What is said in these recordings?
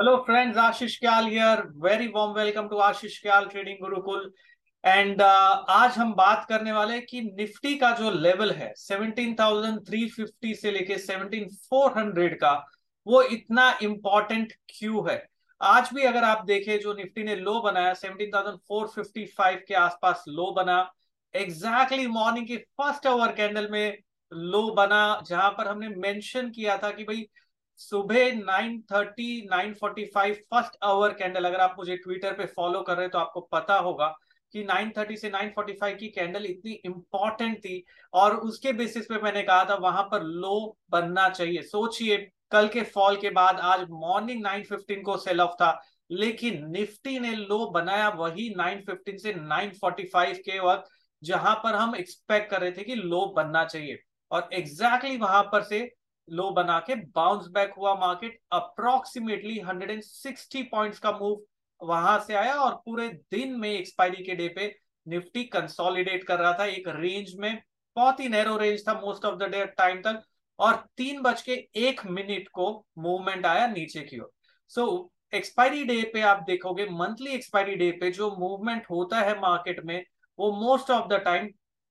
Hello friends, Ashish Kyal here. Very warm welcome to Ashish Kyal Trading Gurukul. And uh, आज हम बात करने वाले कि निफ्टी का जो लेवल है 17,350 से लेके 17,400 का वो इतना इंपॉर्टेंट क्यों है आज भी अगर आप देखें जो निफ्टी ने लो बनाया 17,455 के आसपास लो बना एग्जैक्टली मॉर्निंग की फ़र्स्ट आवर कैंडल में लो बना जहाँ पर हमने मेंशन किया था कि भाई सुबह 9:30 9:45 फ़र्स्ट आवर कैंडल अगर आप मुझे ट्विटर पे फॉलो कर रहे हैं तो आपको पता होगा कि 9:30 से 9:45 की कैंडल इतनी इंपॉर्टेंट थी और उसके बेसिस पे मैंने कहा था, वहाँ पर लो बनना चाहिए। सोचिए, कल के फॉल के बाद आज मॉर्निंग 9:15 को सेल ऑफ़ था, लेकिन निफ्टी ने लो बनाया वही 9:15 से 9:45 के वक्त, जहाँ पर हम एक्सपेक्ट कर रहे थे कि लो बनना चाहिए। और एग्जैक्टली exactly वहाँ पर से लो बना के बाउंस बैक हुआ मार्केट अप्रोक्सीमेटली 160 पॉइंट्स का मूव वहाँ से आया और पूरे दिन में एक्सपायरी के डे पे निफ्टी कंसोलिडेट कर रहा था एक रेंज में, बहुत ही नैरो रेंज था most of the day time तक और तीन बज के एक मिनट को मूवमेंट आया नीचे की ओर। सो एक्सपायरी डे पे आप देखोगे मंथली एक्सपायरी डे पे जो मूवमेंट होता है मार्केट में, वो मोस्ट ऑफ़ द टाइम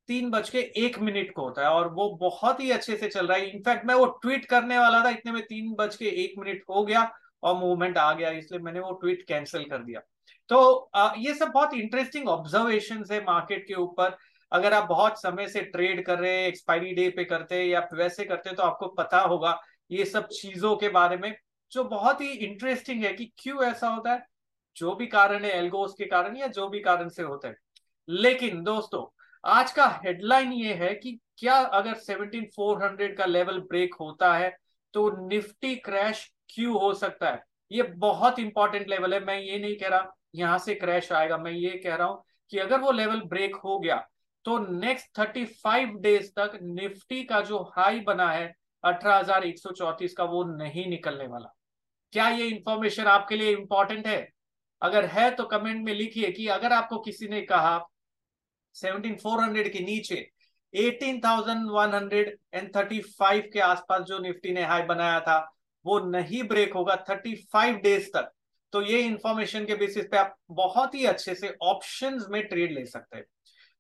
तीन बज के एक मिनट को होता है और वो बहुत ही अच्छे से चल रहा है। इनफैक्ट मैं वो ट्वीट करने वाला था, इतने में तीन बज के एक मिनट हो गया और मूवमेंट आ गया, इसलिए मैंने वो ट्वीट कैंसिल कर दिया। तो ये सब बहुत इंटरेस्टिंग ऑब्जर्वेशन है मार्केट के ऊपर। अगर आप बहुत समय से ट्रेड कर रहे हैं एक्सपायरी डे पे करते हैं या वैसे करते हैं तो आपको पता होगा ये सब चीज़ों के बारे में, जो बहुत ही इंटरेस्टिंग है कि क्यों ऐसा होता है, जो भी कारण है एल्गोस के कारण या जो भी कारण से होता है। लेकिन दोस्तों आज का हेडलाइन ये है कि क्या अगर 17400 का लेवल ब्रेक होता है तो निफ्टी क्रैश क्यों हो सकता है? ये बहुत इंपॉर्टेंट लेवल है। मैं ये नहीं कह रहा, यहाँ से क्रैश आएगा। मैं ये कह रहा हूँ कि अगर वो लेवल ब्रेक हो गया तो नेक्स्ट 35 डेज़ तक निफ्टी का जो हाई बना है 18134 का, वो नहीं निकलने वाला। क्या ये इंफॉर्मेशन आपके लिए इंपॉर्टेंट है? अगर है तो कमेंट में लिखिए कि अगर आपको किसी ने कहा 17400 के नीचे 18135 के आसपास जो निफ्टी ने हाई बनाया था, वो नहीं ब्रेक होगा 35 डेज़ तक। तो ये इंफॉर्मेशन के बेसिस पे आप बहुत ही अच्छे से ऑप्शंस में ट्रेड ले सकते हैं।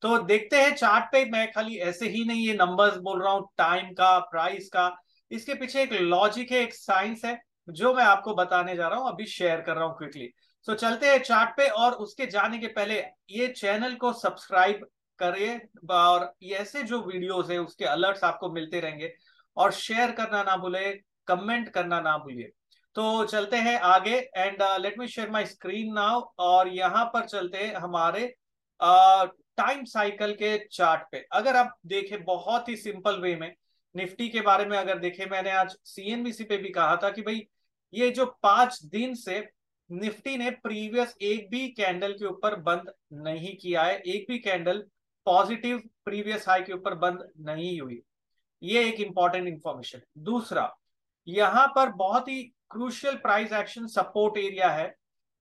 तो देखते हैं चार्ट पे मैं खाली ऐसे ही नहीं ये नंबर्स बोल रहा हूँ टाइम का प्राइस का। इसके पीछे एक लॉजिक है, एक साइंस है, जो मैं आपको बताने जा रहा हूँ, अभी शेयर कर रहा हूँ क्विकली सो so, चलते हैं चार्ट पे और उसके जाने के पहले ये चैनल को सब्सक्राइब करिए और ऐसे जो वीडियोस है उसके अलर्ट्स आपको मिलते रहेंगे और शेयर करना ना भूले कमेंट करना ना भूलिए। तो चलते हैं आगे and let me share my screen now और यहाँ पर चलते हैं हमारे टाइम uh, साइकिल के चार्ट पे। अगर आप देखें बहुत ही सिंपल वे में निफ्टी के बारे में अगर देखें मैंने आज सीएनबीसी पे भी कहा था कि भाई ये जो पाँच दिन से निफ्टी ने प्रीवियस एक भी कैंडल के ऊपर बंद नहीं किया है। एक भी कैंडल पॉजिटिव प्रीवियस हाई के ऊपर बंद नहीं हुई। ये एक इंपॉर्टेंट इंफॉर्मेशन दूसरा यहाँ पर बहुत ही crucial price action support area है।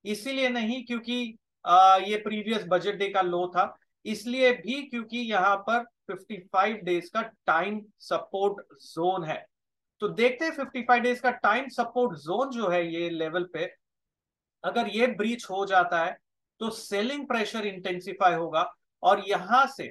इसीलिए नहीं क्योंकि आ, ये प्रीवियस बजट डे का लो था। इसलिए भी क्योंकि यहाँ पर 55 डेज़ का टाइम सपोर्ट जोन है। तो देखते हैं 55 डेज़ का टाइम सपोर्ट जोन जो है ये लेवल पे अगर ये ब्रीच हो जाता है तो सेलिंग प्रेशर इंटेंसिफाई होगा और यहाँ से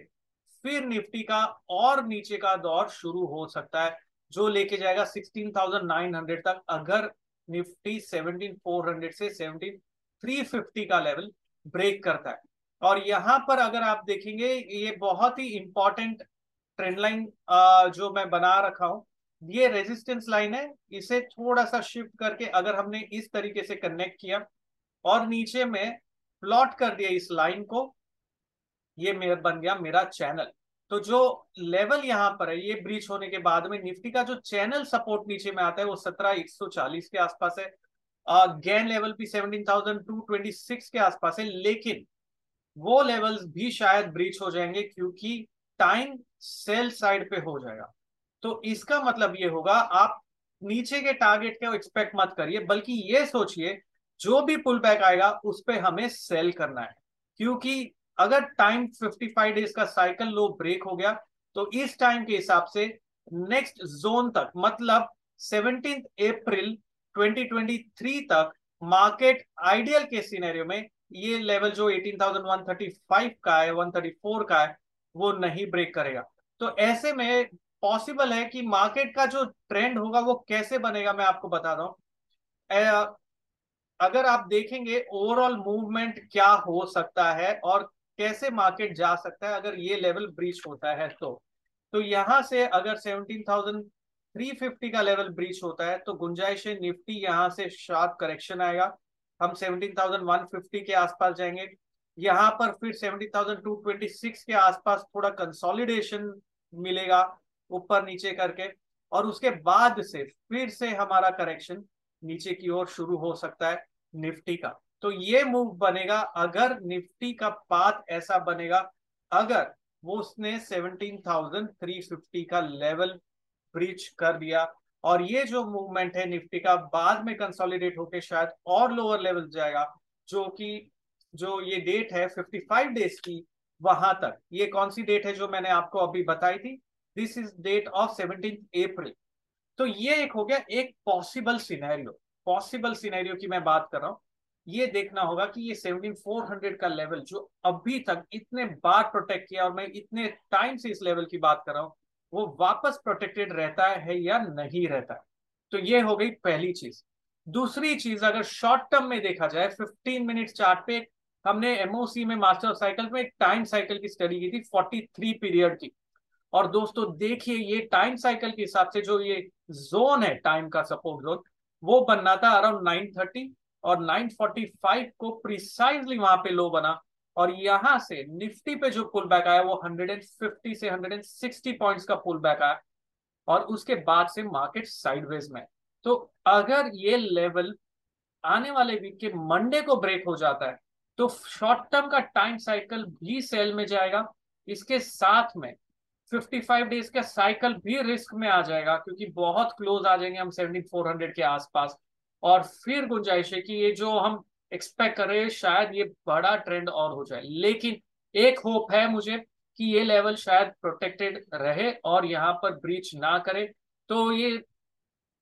फिर निफ्टी का और नीचे का दौर शुरू हो सकता है जो लेके जाएगा 16,900 तक। अगर निफ्टी 17,400 से 17,350 का लेवल ब्रेक करता है। और यहाँ पर अगर आप देखेंगे ये बहुत ही इंपॉर्टेंट ट्रेंड लाइन जो मैं बना रखा हूँ ये रेजिस्टेंस लाइन है। इसे थोड़ा सा शिफ्ट करके अगर हमने इस तरीके से कनेक्ट किया और नीचे में प्लॉट कर दिया इस लाइन को। ये मेरा, बन गया मेरा चैनल। तो जो लेवल यहाँ पर है, ये ब्रीच होने के बाद में निफ्टी का जो चैनल सपोर्ट नीचे में आता है, वो सत्रह एक सौ चालीस के आसपास है। गैन लेवल भी seventeen thousand two twenty six के आसपास है, लेकिन वो लेवल्स भी शायद ब्रीच हो जाएँगे क्योंकि टाइम सेल साइड पे हो जाएगा। तो इसका मतलब ये होगा, आप नीचे के टारगेट को एक्सपेक्ट मत करिए, बल्कि ये सोचिए जो भी पुल बैक आएगा उस पर हमें सेल करना है। क्योंकि अगर टाइम 55 डेज़ का साइकिल लो ब्रेक हो गया तो इस टाइम के हिसाब से नेक्स्ट जोन तक मतलब सेवनटीन अप्रैल 2023 तक मार्केट आइडियल के सिनेरियो में ये लेवल जो 18,135 का है 134 का है वो नहीं ब्रेक करेगा। तो ऐसे में पॉसिबल है कि मार्केट का जो ट्रेंड होगा वो कैसे बनेगा मैं आपको बता रहा हूँ। अगर आप देखेंगे ओवरऑल मूवमेंट क्या हो सकता है और कैसे मार्केट जा सकता है अगर ये लेवल ब्रीच होता है तो। तो यहाँ से अगर 17,350 का लेवल ब्रीच होता है तो गुंजाइश निफ्टी यहाँ से शार्प करेक्शन आएगा। हम 17,150 के आसपास जाएँगे। यहाँ पर फिर 17,226 के आसपास थोड़ा कंसोलिडेशन मिलेगा ऊपर नीचे करके। और उसके बाद से फिर से हमारा करेक्शन नीचे की ओर शुरू हो सकता है निफ्टी का। तो ये मूव बनेगा। अगर निफ्टी का पाथ ऐसा बनेगा अगर वो उसने 17,350 का लेवल ब्रीच कर दिया और ये जो मूवमेंट है निफ्टी का बाद में कंसोलिडेट होके शायद और लोअर लेवल जाएगा जो कि जो ये डेट है 55 डेज़ की वहाँ तक। ये कौन सी डेट है जो मैंने आपको अभी बताई थी? This is date of seventeen April तो ये एक हो गया एक पॉसिबल सिनेरियो पॉसिबल सिनेरियो की मैं बात कर रहा हूँ। ये देखना होगा कि ये 17400 का लेवल जो अभी तक इतने बार प्रोटेक्ट किया और मैं इतने टाइम से इस लेवल की बात कर रहा हूँ, वो वापस प्रोटेक्टेड रहता है या नहीं रहता है? तो ये हो गई पहली चीज़। दूसरी चीज़, अगर शॉर्ट टर्म में देखा जाए 15 मिनट चार्ट पे हमने एमओसी में मास्टर साइकिल में टाइम साइकिल की स्टडी की थी 43 पीरियड की। और दोस्तों, देखिए, ये टाइम साइकिल के हिसाब से जो ये जोन है टाइम का सपोर्ट जोन वो बनना था अराउंड 930 और 945 को प्रिसाइजली वहाँ पे लो बना और यहाँ से निफ्टी पे जो पुल बैक आया, वो 150 से 160 पॉइंट्स का पुल बैक आया और उसके बाद से मार्केट साइडवेज में। तो अगर ये लेवल आने वाले वीक के मंडे को ब्रेक हो जाता है तो शॉर्ट टर्म का टाइम साइकिल भी सेल में जाएगा। इसके साथ में 55 डेज़ का साइकिल भी रिस्क में आ जाएगा, क्योंकि बहुत क्लोज आ जाएँगे हम 7400 के आसपास। और फिर गुंजाइश है कि ये जो हम एक्सपेक्ट कर रहे हैं, शायद ये बड़ा ट्रेंड और हो जाए। लेकिन एक होप है मुझे कि ये लेवल शायद प्रोटेक्टेड रहे और यहाँ पर ब्रीच ना करे। तो ये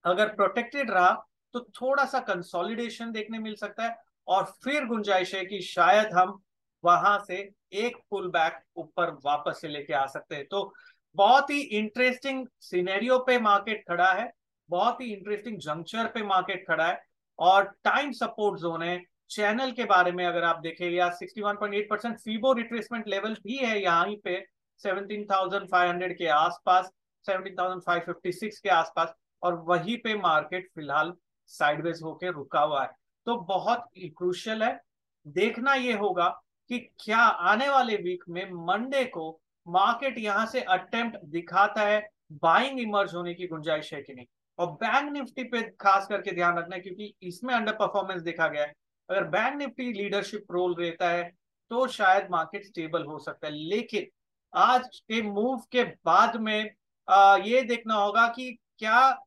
अगर प्रोटेक्टेड रहा तो थोड़ा सा कंसोलिडेशन देखने मिल सकता है। और फिर गुंजाइश है कि शायद हम वहाँ से एक पुल बैक ऊपर वापस से लेके आ सकते हैं। तो बहुत ही इंटरेस्टिंग सिनेरियो पे मार्केट खड़ा है बहुत ही इंटरेस्टिंग जंक्चर पे मार्केट खड़ा है और टाइम सपोर्ट जोन है। चैनल के बारे में अगर आप देखें या 61.8 परसेंट फीबो रिट्रेसमेंट लेवल भी है यहाँ पे 17,500 के आसपास 17,556 के आसपास और वहीं पे मार्केट फ़िलहाल साइडवेज होके रुका हुआ है। तो बहुत क्रूशियल है। देखना ये होगा कि क्या आने वाले वीक में मंडे को मार्केट यहाँ से अटेम्प्ट दिखाता है बाइंग इमर्ज होने की गुंजाइश है कि नहीं? और बैंक निफ्टी पे खास करके ध्यान रखना है क्योंकि इसमें अंडर परफॉर्मेंस देखा गया है। अगर बैंक निफ्टी लीडरशिप रोल रहता है तो शायद मार्केट स्टेबल हो सकता है। लेकिन आज के मूव के बाद में आ, ये देखना होगा कि क्या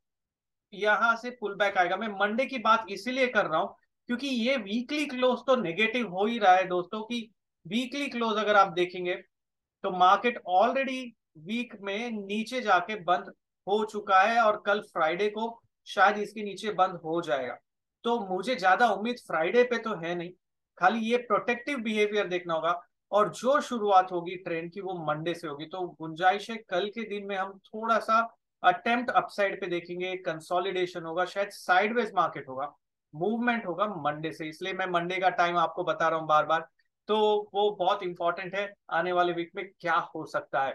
यहाँ से पुल बैक आएगा। मैं मंडे की बात इसीलिए कर रहा हूँ क्योंकि ये वीकली क्लोज तो नेगेटिव हो ही रहा है दोस्तों की वीकली क्लोज अगर आप देखेंगे तो मार्केट ऑलरेडी वीक में नीचे जाके बंद हो चुका है और कल फ्राइडे को शायद इसके नीचे बंद हो जाएगा। तो मुझे ज़्यादा उम्मीद फ्राइडे पे तो है नहीं। खाली ये प्रोटेक्टिव बिहेवियर देखना होगा और जो शुरुआत होगी ट्रेंड की वो मंडे से होगी। तो गुंजाइश है कल के दिन में हम थोड़ा सा अटेम्प्ट अपसाइड पे देखेंगे कंसोलिडेशन होगा, शायद साइडवेज मार्केट होगा। मूवमेंट होगा मंडे से इसलिए मैं मंडे का टाइम आपको बता रहा हूँ बार बार तो वो बहुत इंपॉर्टेंट है आने वाले वीक में क्या हो सकता है।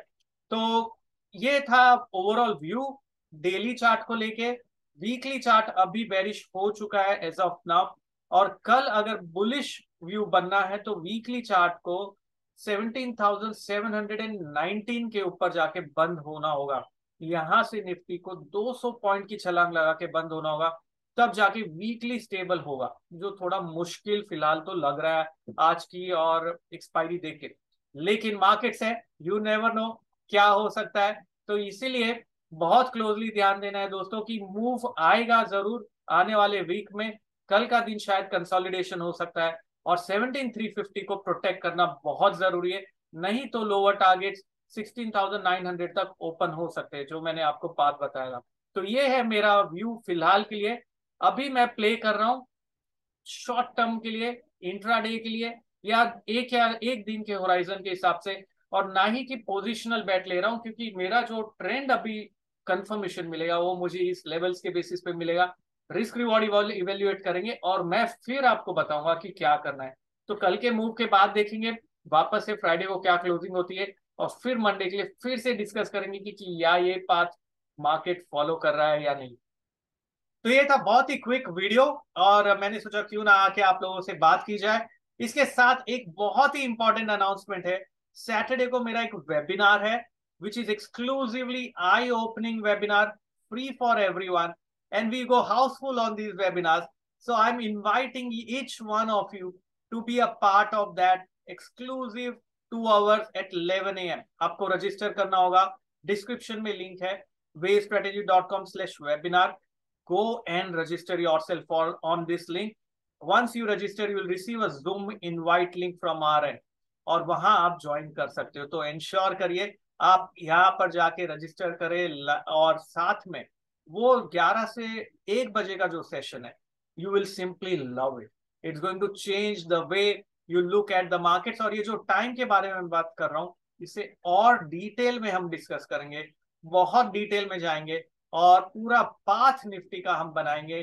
तो ये था ओवरऑल व्यू डेली चार्ट को लेके। वीकली चार्ट अभी बेरिश हो चुका है एज ऑफ़ नाउ और कल अगर बुलिश व्यू बनना है तो वीकली चार्ट को 17,719 के ऊपर जाके बंद होना होगा। यहाँ से निफ्टी को 200 पॉइंट की छलांग लगा के बंद होना होगा। तब जाके वीकली स्टेबल होगा जो थोड़ा मुश्किल फ़िलहाल तो लग रहा है आज की और एक्सपायरी देख के। लेकिन मार्केट्स है यू नेवर नो क्या हो सकता है। तो इसीलिए बहुत क्लोजली ध्यान देना है दोस्तों की मूव आएगा ज़रूर आने वाले वीक में। कल का दिन शायद कंसोलिडेशन हो सकता है और 17350 को प्रोटेक्ट करना बहुत ज़रूरी है। नहीं तो लोअर टारगेट 16,900 तक ओपन हो सकते हैं जो मैंने आपको बात बताया तो ये है मेरा व्यू फ़िलहाल के लिए। अभी मैं प्ले कर रहा हूँ शॉर्ट टर्म के लिए इंट्राडे के लिए या एक या एक दिन के होराइजन के हिसाब से और ना ही कि पोजिशनल बैट ले रहा हूँ क्योंकि मेरा जो ट्रेंड अभी कंफर्मेशन मिलेगा वो मुझे इस लेवल्स के बेसिस पे मिलेगा। रिस्क रिवॉर्ड इवेल्युएट करेंगे और मैं फिर आपको बताऊँगा कि क्या करना है। तो कल के मूव के बाद देखेंगे वापस से फ्राइडे को क्या क्लोजिंग होती है और फिर मंडे के लिए फिर से डिस्कस करेंगे कि, कि या ये पाथ मार्केट फॉलो कर रहा है या नहीं। तो ये था बहुत ही क्विक वीडियो और मैंने सोचा क्यों ना आके आप लोगों से बात की जाए। इसके साथ एक बहुत ही इंपॉर्टेंट अनाउंसमेंट है। सैटरडे को मेरा एक वेबिनार है which is exclusively I opening webinar free for every one and we go housefull on these webinar so I am inviting each one of you to be a part of that exclusive two hours at eleven A M आपको register करना होगा। Description में link है। Way strategy dot com slash webinar go and register yourself for, on this link. Once you register, you will receive a zoom invite link from our end. और वहाँ आप join कर सकते हो। तो इंश्योर करिए, आप यहाँ पर जाके रजिस्टर करें और साथ में वो 11 से एक बजे का जो सेशन है you will simply love it it's going to change the way you look at the markets और ये जो टाइम के बारे में बात कर रहा हूँ, इसे और डिटेल में हम डिस्कस करेंगे, बहुत डिटेल में जाएँगे। और पूरा पाथ निफ्टी का हम बनाएँगे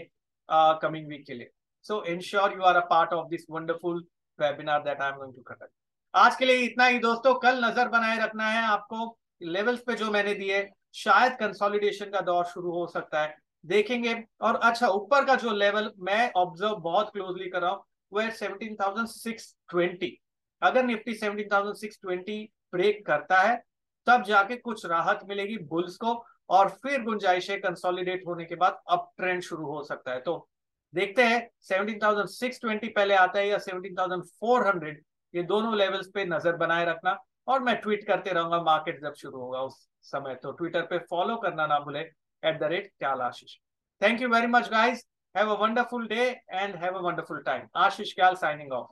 कमिंग वीक के लिए। So ensure you are a part of this wonderful webinar that I am going to conduct आज के लिए इतना ही दोस्तों, कल नज़र बनाए रखना है आपको। लेवल्स पे जो मैंने दिए, शायद कंसोलिडेशन का दौर शुरू हो सकता है। देखेंगे। और अच्छा ऊपर का जो लेवल मैं ऑब्ज़र्व बहुत क्लोजली कर रहा हूँ, वो है सेवनटीन थाउज़ेंड सिक्स ट्वेंटी अगर Nifty seventeen thousand six twenty break करता है, तब जाके कुछ राहत मिलेगी बुल्स को। और फिर गुंजाइश कंसोलिडेट होने के बाद अप ट्रेंड शुरू हो सकता है। तो देखते हैं 17,620 पहले आता है या 17,400 ये दोनों लेवल्स पे नज़र बनाए रखना। और मैं ट्वीट करते रहूँगा मार्केट जब शुरू होगा उस समय। तो ट्विटर पे फॉलो करना ना भूले। At the rate Kyal Ashish thank you very much guys have a wonderful day and have a wonderful time Ashish Kyal signing off